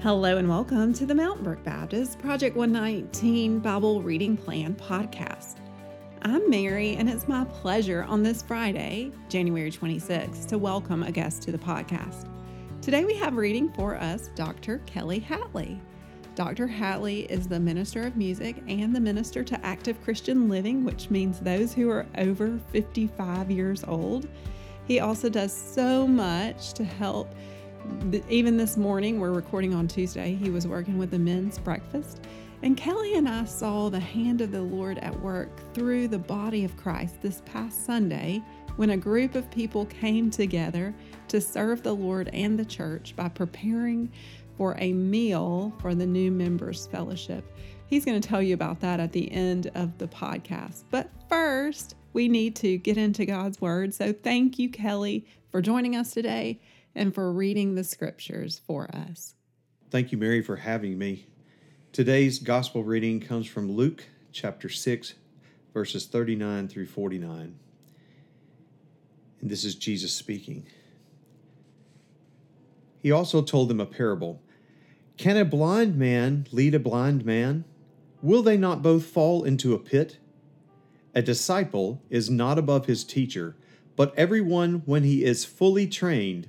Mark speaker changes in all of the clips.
Speaker 1: Hello and welcome to the Mountain Brook Baptist Project 119 Bible Reading Plan podcast. I'm Mary, and it's my pleasure on this Friday, January 26th, to welcome a guest to the podcast. Today we have reading for us Dr. Kely Hatley. Dr. Hatley is the minister of music and the minister to active Christian living, which means those who are over 55 years old. He also does so much to help even this morning, we're recording on Tuesday, he was working with the men's breakfast. And Kely and I saw the hand of the Lord at work through the body of Christ this past Sunday when a group of people came together to serve the Lord and the church by preparing for a meal for the new members fellowship. He's going to tell you about that at the end of the podcast. But first, we need to get into God's word. So thank you, Kely, for joining us today and for reading the scriptures for us.
Speaker 2: Thank you, Mary, for having me. Today's gospel reading comes from Luke chapter 6, verses 39 through 49. And this is Jesus speaking. He also told them a parable Can a blind man lead a blind man? Will they not both fall into a pit? A disciple is not above his teacher but everyone, when he is fully trained,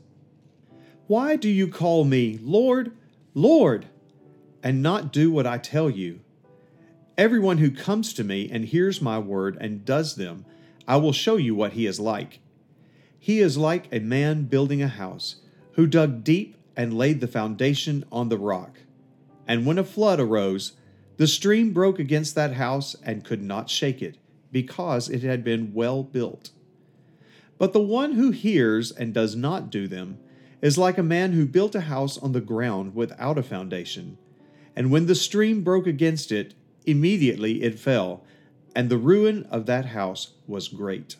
Speaker 2: Why do you call me Lord, Lord, and not do what I tell you? Everyone who comes to me and hears my word and does them, I will show you what he is like. He is like a man building a house, who dug deep and laid the foundation on the rock. And when a flood arose, the stream broke against that house and could not shake it because it had been well built. But the one who hears and does not do them is like a man who built a house on the ground without a foundation. And when the stream broke against it, immediately it fell, and the ruin of that house was great.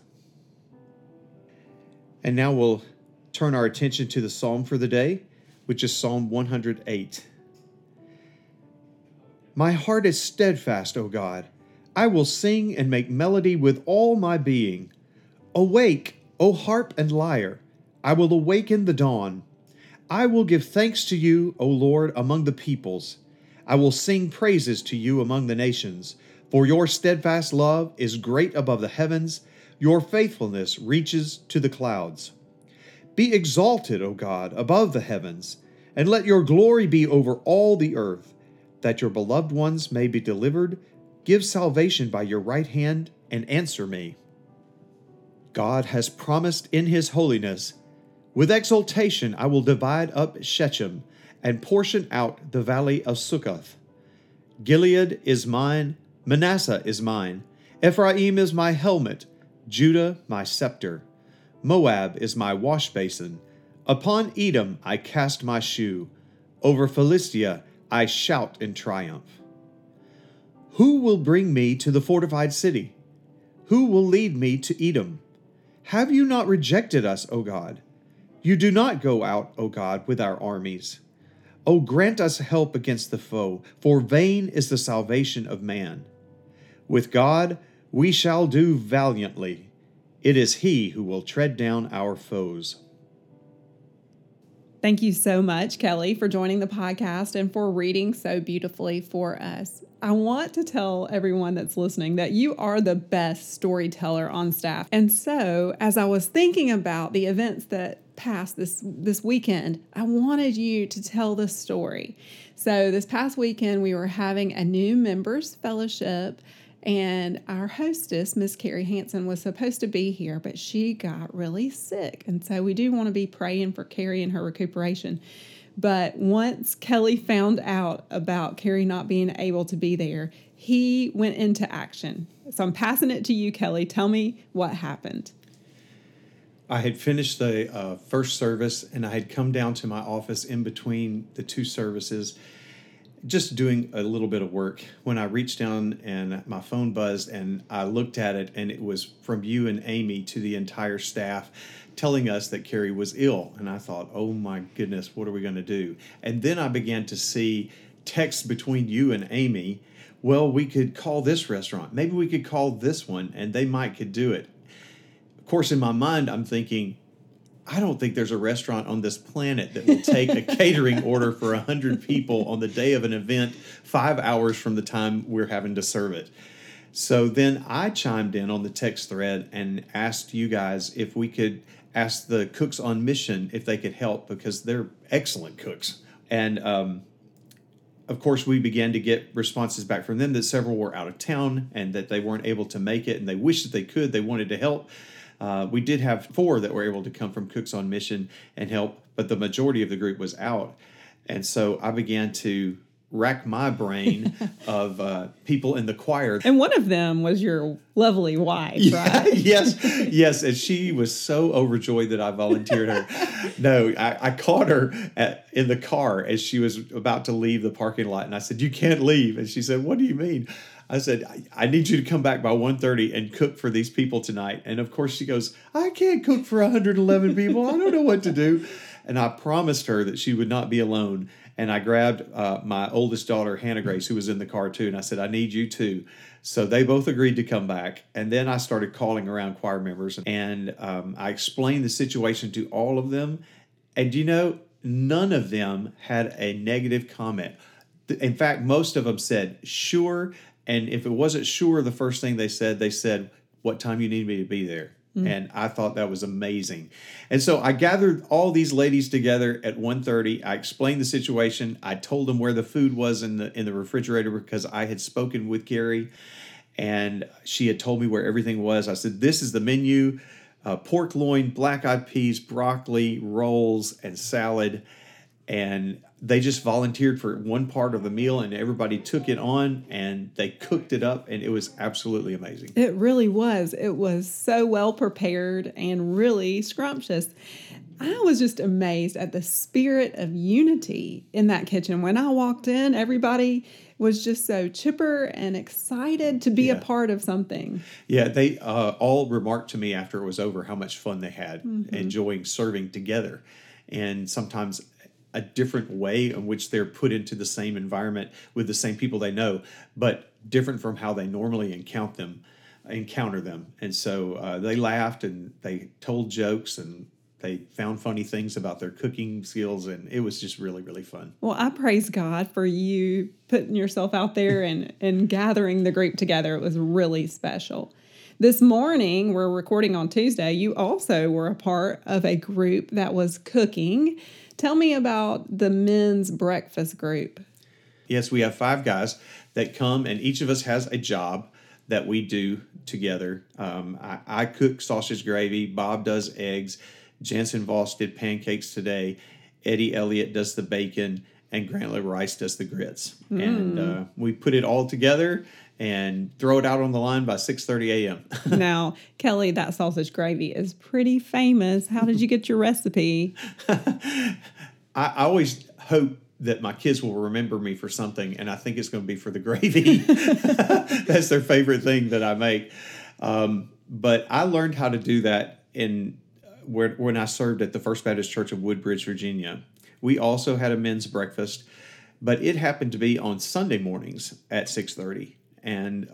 Speaker 2: And now we'll turn our attention to the psalm for the day, which is Psalm 108. My heart is steadfast, O God. I will sing and make melody with all my being. Awake, O harp and lyre, I will awaken the dawn. I will give thanks to you, O Lord, among the peoples. I will sing praises to you among the nations, for your steadfast love is great above the heavens, your faithfulness reaches to the clouds. Be exalted, O God, above the heavens, and let your glory be over all the earth, that your beloved ones may be delivered Give salvation by your right hand and answer me. God has promised in his holiness, with exultation I will divide up Shechem and portion out the valley of Succoth. Gilead is mine, Manasseh is mine, Ephraim is my helmet, Judah my scepter. Moab is my wash basin. Upon Edom I cast my shoe. Over Philistia I shout in triumph. Who will bring me to the fortified city? Who will lead me to Edom? Have you not rejected us, O God? You do not go out, O God, with our armies. O grant us help against the foe, for vain is the salvation of man. With God we shall do valiantly. It is He who will tread down our foes.
Speaker 1: Thank you so much, Kely, for joining the podcast and for reading so beautifully for us. I want to tell everyone that's listening that you are the best storyteller on staff. And so, as I was thinking about the events that passed this this weekend, I wanted you to tell the story. So, this past weekend we were having a new members fellowship and our hostess, Miss Carrie Hanson, was supposed to be here, but she got really sick. And so we do want to be praying for Carrie and her recuperation. But once Kely found out about Carrie not being able to be there, he went into action. So I'm passing it to you, Kely. Tell me what happened.
Speaker 2: I had finished the uh, first service and I had come down to my office in between the two services just doing a little bit of work when I reached down and my phone buzzed and I looked at it and it was from you and Amy to the entire staff telling us that Carrie was ill. And I thought, oh my goodness, what are we going to do? And then I began to see texts between you and Amy. Well, we could call this restaurant. Maybe we could call this one and they might could do it. Of course, in my mind, I'm thinking, I don't think there's a restaurant on this planet that will take a catering order for 100 people on the day of an event, five hours from the time we're having to serve it. So then I chimed in on the text thread and asked you guys if we could ask the cooks on mission if they could help because they're excellent cooks. And um, of course, we began to get responses back from them that several were out of town and that they weren't able to make it and they wished that they could. They wanted to help. Uh, we did have four that were able to come from Cooks on Mission and help, but the majority of the group was out. And so I began to rack my brain of uh, people in the choir.
Speaker 1: And one of them was your lovely wife,
Speaker 2: yeah,
Speaker 1: right?
Speaker 2: yes, yes. And she was so overjoyed that I volunteered her. no, I, I caught her at, in the car as she was about to leave the parking lot. And I said, You can't leave. And she said, What do you mean? I said, I, I need you to come back by 1.30 and cook for these people tonight. And of course she goes, I can't cook for 111 people. I don't know what to do. And I promised her that she would not be alone. And I grabbed uh, my oldest daughter, Hannah Grace, who was in the car too. And I said, I need you too. So they both agreed to come back. And then I started calling around choir members and um, I explained the situation to all of them. And you know, none of them had a negative comment. In fact, most of them said, sure, and if it wasn't sure the first thing they said, they said, What time you need me to be there? Mm. And I thought that was amazing. And so I gathered all these ladies together at 1:30. I explained the situation. I told them where the food was in the in the refrigerator because I had spoken with Carrie and she had told me where everything was. I said, This is the menu. Uh, pork loin, black eyed peas, broccoli, rolls, and salad. And they just volunteered for one part of the meal and everybody took it on and they cooked it up and it was absolutely amazing.
Speaker 1: It really was. It was so well prepared and really scrumptious. I was just amazed at the spirit of unity in that kitchen. When I walked in, everybody was just so chipper and excited to be yeah. a part of something.
Speaker 2: Yeah, they uh, all remarked to me after it was over how much fun they had mm-hmm. enjoying serving together. And sometimes a different way in which they're put into the same environment with the same people they know, but different from how they normally encounter them. Encounter them, and so uh, they laughed and they told jokes and they found funny things about their cooking skills and it was just really really fun.
Speaker 1: Well i praise god for you putting yourself out there and and gathering the group together. It was really special. This morning we're recording on tuesday you also were a part of a group that was cooking Tell me about the men's breakfast group.
Speaker 2: Yes, we have five guys that come, and each of us has a job that we do together. Um, I, I, cook sausage gravy, Bob does eggs, Jensen Voss did pancakes today, Eddie Elliott does the bacon, and Grantley Rice does the grits. Mm. And uh, we put it all together and throw it out on the line by 6:30 a.m.
Speaker 1: now, Kely, that sausage gravy is pretty famous. How did you get your recipe?
Speaker 2: I, I always hope that my kids will remember me for something, and I think it's going to be for the gravy. That's their favorite thing that I make. Um, but I learned how to do that in where, when I served at the First Baptist Church of Woodbridge, Virginia. We also had a men's breakfast, but it happened to be on Sunday mornings at 6:30 and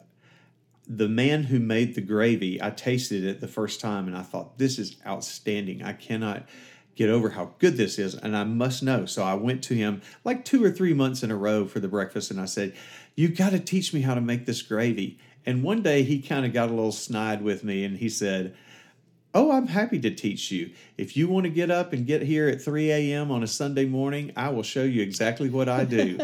Speaker 2: the man who made the gravy, I tasted it the first time and I thought, this is outstanding. I cannot get over how good this is and I must know. So I went to him like two or three months in a row for the breakfast and I said, You got to teach me how to make this gravy. And one day he kind of got a little snide with me and he said, Oh, I'm happy to teach you. If you want to get up and get here at 3 a.m. on a Sunday morning, I will show you exactly what I do.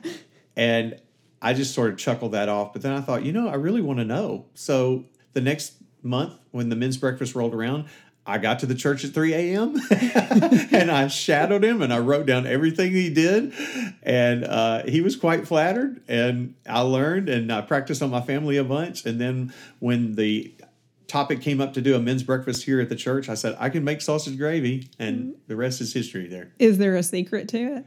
Speaker 2: and I just sort of chuckled that off. But then I thought, you know, I really want to know. So the next month, when the men's breakfast rolled around, I got to the church at 3 a.m. and I shadowed him and I wrote down everything he did. And uh, he was quite flattered. And I learned and I practiced on my family a bunch. And then when the topic came up to do a men's breakfast here at the church, I said, I can make sausage gravy. And mm-hmm. the rest is history there.
Speaker 1: Is there a secret to it?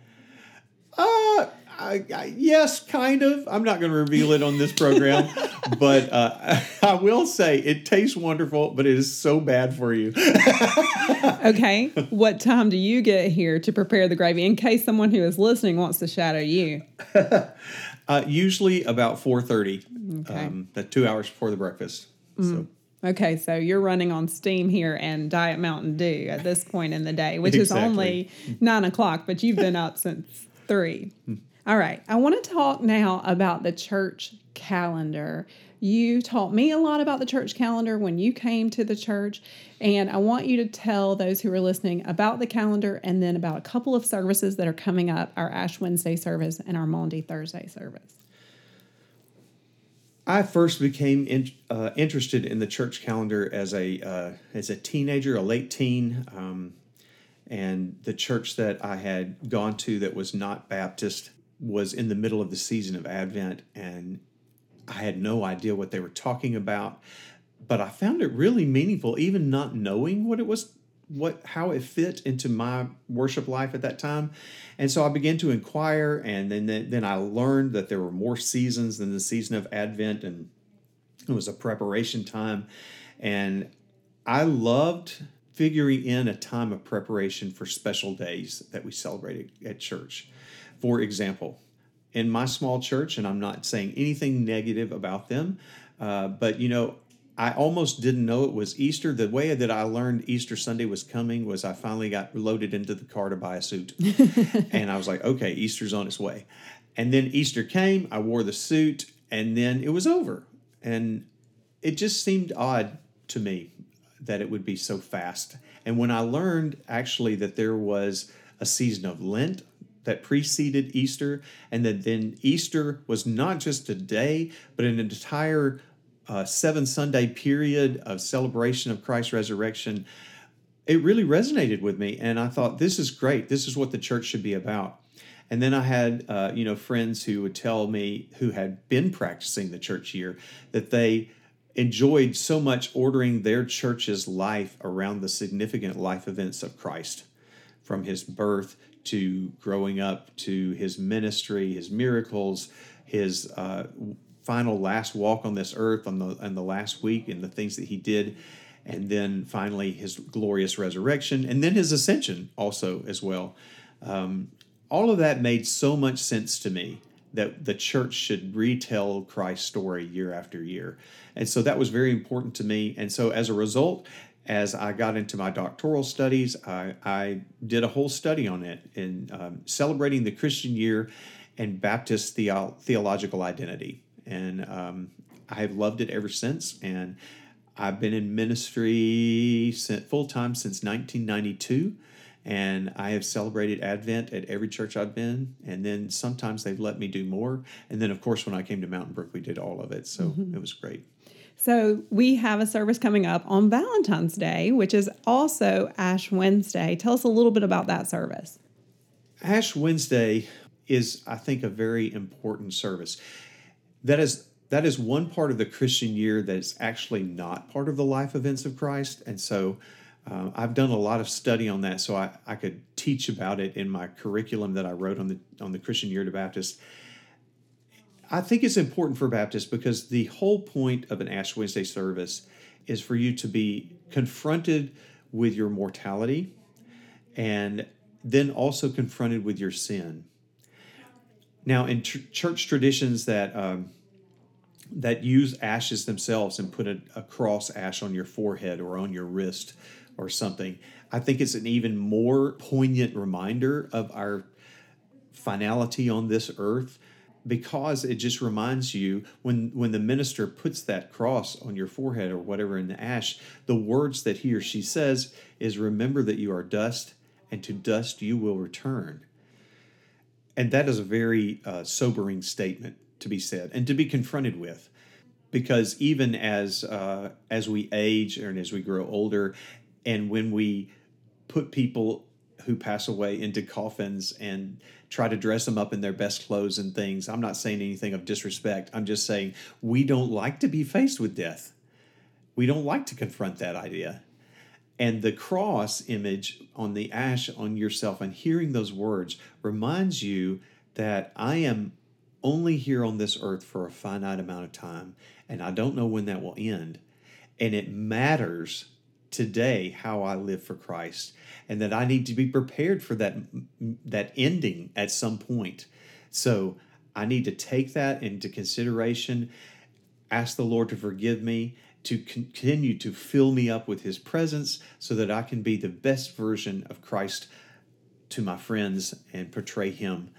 Speaker 2: Uh, I, I, yes, kind of. I'm not going to reveal it on this program, but uh, I will say it tastes wonderful, but it is so bad for you.
Speaker 1: okay, what time do you get here to prepare the gravy? In case someone who is listening wants to shadow you.
Speaker 2: uh, usually about 4:30. Okay. Um, that two hours before the breakfast. Mm. So.
Speaker 1: Okay, so you're running on steam here and Diet Mountain Dew at this point in the day, which exactly. is only nine o'clock, but you've been up since three. All right, I want to talk now about the church calendar. You taught me a lot about the church calendar when you came to the church, and I want you to tell those who are listening about the calendar and then about a couple of services that are coming up our Ash Wednesday service and our Maundy Thursday service.
Speaker 2: I first became in, uh, interested in the church calendar as a uh, as a teenager, a late teen, um, and the church that I had gone to that was not Baptist was in the middle of the season of Advent and I had no idea what they were talking about, but I found it really meaningful, even not knowing what it was, what how it fit into my worship life at that time. And so I began to inquire, and then then I learned that there were more seasons than the season of Advent, and it was a preparation time. And I loved figuring in a time of preparation for special days that we celebrated at church. For example, in my small church, and I'm not saying anything negative about them, uh, but you know, I almost didn't know it was Easter. The way that I learned Easter Sunday was coming was I finally got loaded into the car to buy a suit. and I was like, okay, Easter's on its way. And then Easter came, I wore the suit, and then it was over. And it just seemed odd to me that it would be so fast. And when I learned actually that there was a season of Lent that preceded Easter, and that then Easter was not just a day, but an entire uh, seven Sunday period of celebration of Christ's resurrection. It really resonated with me, and I thought this is great. This is what the church should be about. And then I had, uh, you know, friends who would tell me who had been practicing the church year that they enjoyed so much ordering their church's life around the significant life events of Christ, from his birth to growing up to his ministry, his miracles, his uh, final last walk on this earth on the and the last week and the things that he did and then finally his glorious resurrection and then his ascension also as well. Um, all of that made so much sense to me that the church should retell christ's story year after year. And so that was very important to me. And so as a result as I got into my doctoral studies, I, I did a whole study on it in um, celebrating the Christian year and Baptist theo- theological identity. And um, I have loved it ever since. And I've been in ministry full time since 1992. And I have celebrated Advent at every church I've been. And then sometimes they've let me do more. And then, of course, when I came to Mountain Brook, we did all of it. So mm-hmm. it was great.
Speaker 1: So, we have a service coming up on Valentine's Day, which is also Ash Wednesday. Tell us a little bit about that service.
Speaker 2: Ash Wednesday is, I think, a very important service. That is that is one part of the Christian year that is actually not part of the life events of Christ. And so uh, I've done a lot of study on that, so I, I could teach about it in my curriculum that I wrote on the on the Christian Year to Baptist. I think it's important for Baptists because the whole point of an Ash Wednesday service is for you to be confronted with your mortality and then also confronted with your sin. Now, in tr- church traditions that um, that use ashes themselves and put a, a, cross ash on your forehead or on your wrist or something. I think it's an even more poignant reminder of our finality on this earth because it just reminds you when when the minister puts that cross on your forehead or whatever in the ash the words that he or she says is remember that you are dust and to dust you will return. And that is a very uh, sobering statement to be said and to be confronted with because even as uh, as we age and as we grow older and when we put people who pass away into coffins and try to dress them up in their best clothes and things. I'm not saying anything of disrespect. I'm just saying we don't like to be faced with death. We don't like to confront that idea. And the cross image on the ash on yourself and hearing those words reminds you that I am only here on this earth for a finite amount of time, and I don't know when that will end. And it matters today how I live for Christ and that I need to be prepared for that that ending at some point. So I need to take that into consideration, ask the Lord to forgive me, to continue to fill me up with his presence so that I can be the best version of Christ to my friends and portray him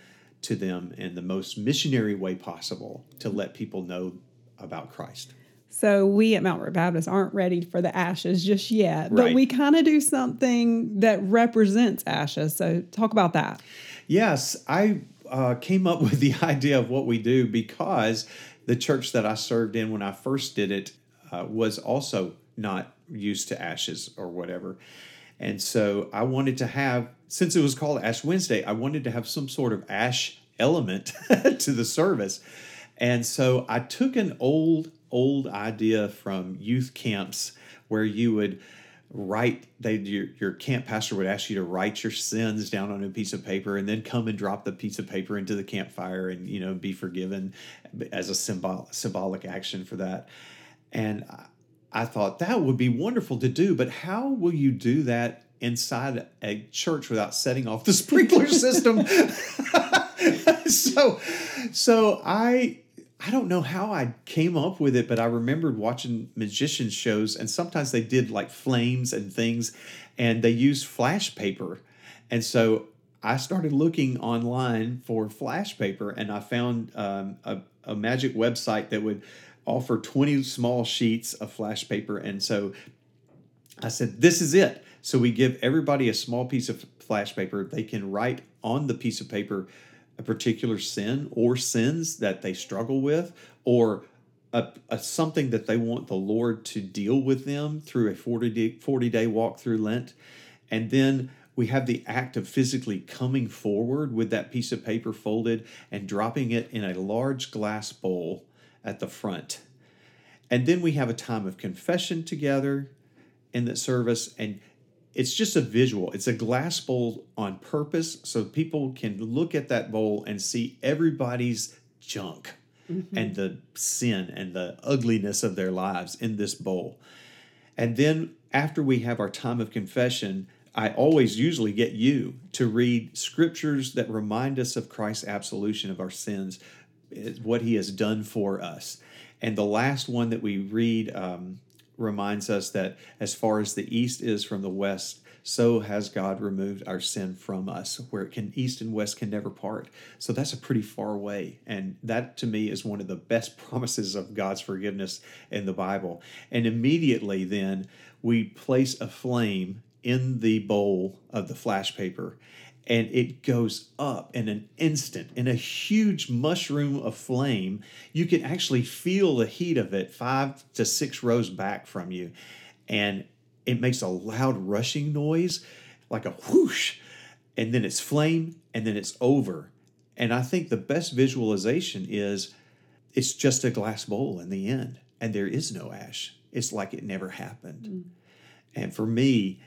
Speaker 2: to them in the most missionary way possible to let people know about Christ.
Speaker 1: So we at Mount Vernon Baptist aren't ready for the ashes just yet, right. but we kind of do something that represents ashes. So talk about that.
Speaker 2: Yes, I uh, came up with the idea of what we do because the church that I served in when I first did it uh, was also not used to ashes or whatever. And so I wanted to have, since it was called Ash Wednesday, I wanted to have some sort of ash element to the service. And so I took an old old idea from youth camps where you would write they your, your camp pastor would ask you to write your sins down on a piece of paper and then come and drop the piece of paper into the campfire and you know be forgiven as a symbol symbolic action for that. And I thought that would be wonderful to do but how will you do that inside a church without setting off the sprinkler system? So so I I don't know how I came up with it, but I remembered watching magician shows, and sometimes they did like flames and things, and they used flash paper. And so I started looking online for flash paper, and I found um, a, a magic website that would offer 20 small sheets of flash paper. And so I said, This is it. So we give everybody a small piece of flash paper. They can write on the piece of paper a particular sin or sins that they struggle with or a, a, something that they want the Lord to deal with them through a 40 day, 40 day walk through Lent. And then we have the act of physically coming forward with that piece of paper folded and dropping it in a large glass bowl at the front. And then we have a time of confession together in that service. And it's just a visual. It's a glass bowl on purpose so people can look at that bowl and see everybody's junk mm-hmm. and the sin and the ugliness of their lives in this bowl. And then after we have our time of confession, I always usually get you to read scriptures that remind us of Christ's absolution of our sins, what he has done for us. And the last one that we read um, reminds us that as far as the east is from the west, so has God removed our sin from us, where it can east and west can never part. So that's a pretty far way. And that to me is one of the best promises of God's forgiveness in the Bible. And immediately then we place a flame in the bowl of the flash paper and it goes up in an instant in a huge mushroom of flame. You can actually feel the heat of it five to six rows back from you. And it makes a loud rushing noise, like a whoosh, and then it's flame, and then it's over. And I think the best visualization is it's just a glass bowl in the end, and there is no ash. It's like it never happened. Mm. And for me,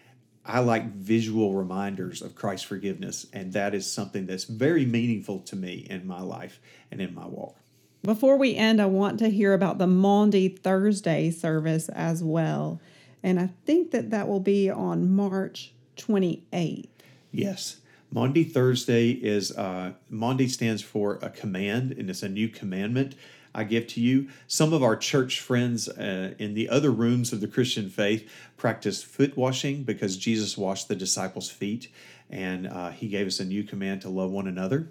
Speaker 2: I like visual reminders of Christ's forgiveness, and that is something that's very meaningful to me in my life and in my walk.
Speaker 1: Before we end, I want to hear about the Maundy Thursday service as well. And I think that that will be on March 28th.
Speaker 2: Yes. Maundy Thursday is, uh, Maundy stands for a command, and it's a new commandment. I give to you. Some of our church friends uh, in the other rooms of the Christian faith practice foot washing because Jesus washed the disciples' feet and uh, he gave us a new command to love one another.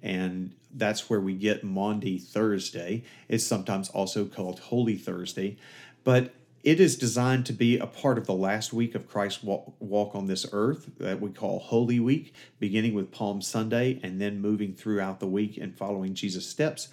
Speaker 2: And that's where we get Maundy Thursday. It's sometimes also called Holy Thursday. But it is designed to be a part of the last week of Christ's walk, walk, on this earth that we call Holy Week, beginning with Palm Sunday and then moving throughout the week and following Jesus' steps.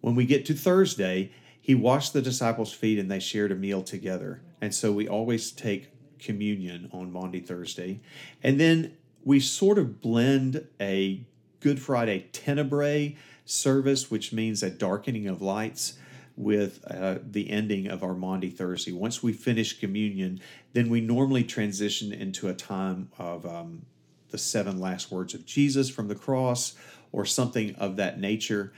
Speaker 2: When we get to Thursday, he washed the disciples' feet and they shared a meal together. And so we always take communion on Maundy Thursday. And then we sort of blend a Good Friday tenebrae service, which means a darkening of lights with uh, the ending of our Maundy Thursday. Once we finish communion, then we normally transition into a time of um, the seven last words of Jesus from the cross or something of that nature.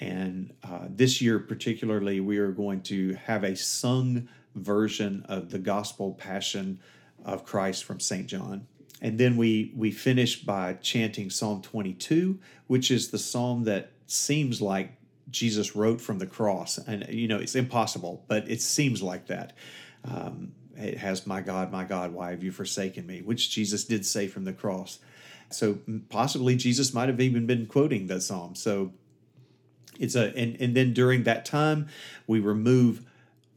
Speaker 2: And uh, this year, particularly, we are going to have a sung version of the gospel passion of Christ from St. John. And then we we finish by chanting Psalm 22, which is the psalm that seems like Jesus wrote from the cross. And, you know, it's impossible, but it seems like that. Um, it has, My God, my God, why have you forsaken me? Which Jesus did say from the cross. So possibly Jesus might have even been quoting that psalm. So it's a, and, and then during that time, we remove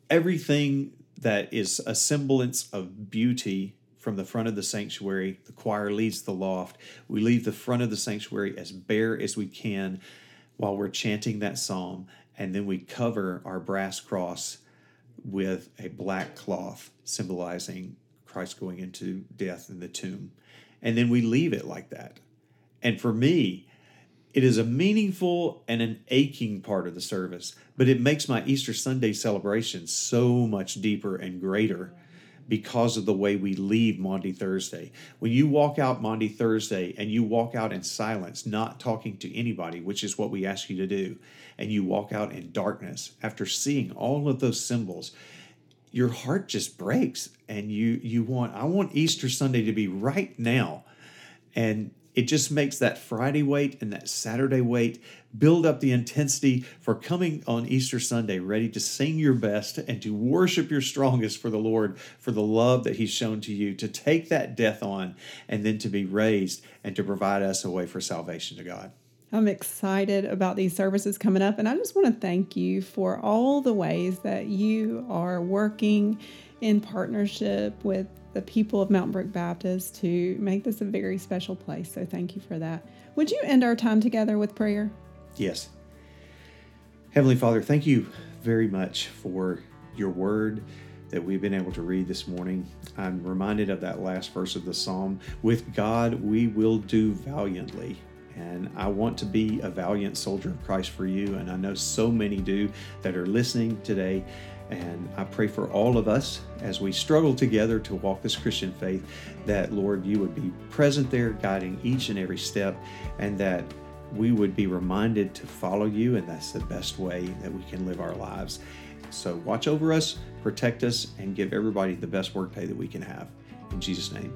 Speaker 2: everything that is a semblance of beauty from the front of the sanctuary. The choir leads the loft. We leave the front of the sanctuary as bare as we can while we're chanting that psalm, and then we cover our brass cross with a black cloth symbolizing Christ going into death in the tomb. And then we leave it like that. And for me, it is a meaningful and an aching part of the service, but it makes my Easter Sunday celebration so much deeper and greater because of the way we leave Maundy Thursday. When you walk out Maundy Thursday and you walk out in silence, not talking to anybody, which is what we ask you to do, and you walk out in darkness after seeing all of those symbols, your heart just breaks and you you want I want Easter Sunday to be right now. And it just makes that Friday wait and that Saturday wait build up the intensity for coming on Easter Sunday ready to sing your best and to worship your strongest for the Lord for the love that He's shown to you, to take that death on and then to be raised and to provide us a way for salvation to God.
Speaker 1: I'm excited about these services coming up, and I just want to thank you for all the ways that you are working in partnership with the people of Mountain Brook Baptist to make this a very special place. So thank you for that. Would you end our time together with prayer?
Speaker 2: Yes. Heavenly Father, thank you very much for your word that we've been able to read this morning. I'm reminded of that last verse of the psalm with God, we will do valiantly. And I want to be a valiant soldier of Christ for you. And I know so many do that are listening today. And I pray for all of us as we struggle together to walk this Christian faith that, Lord, you would be present there, guiding each and every step, and that we would be reminded to follow you. And that's the best way that we can live our lives. So watch over us, protect us, and give everybody the best work workday that we can have. In Jesus' name,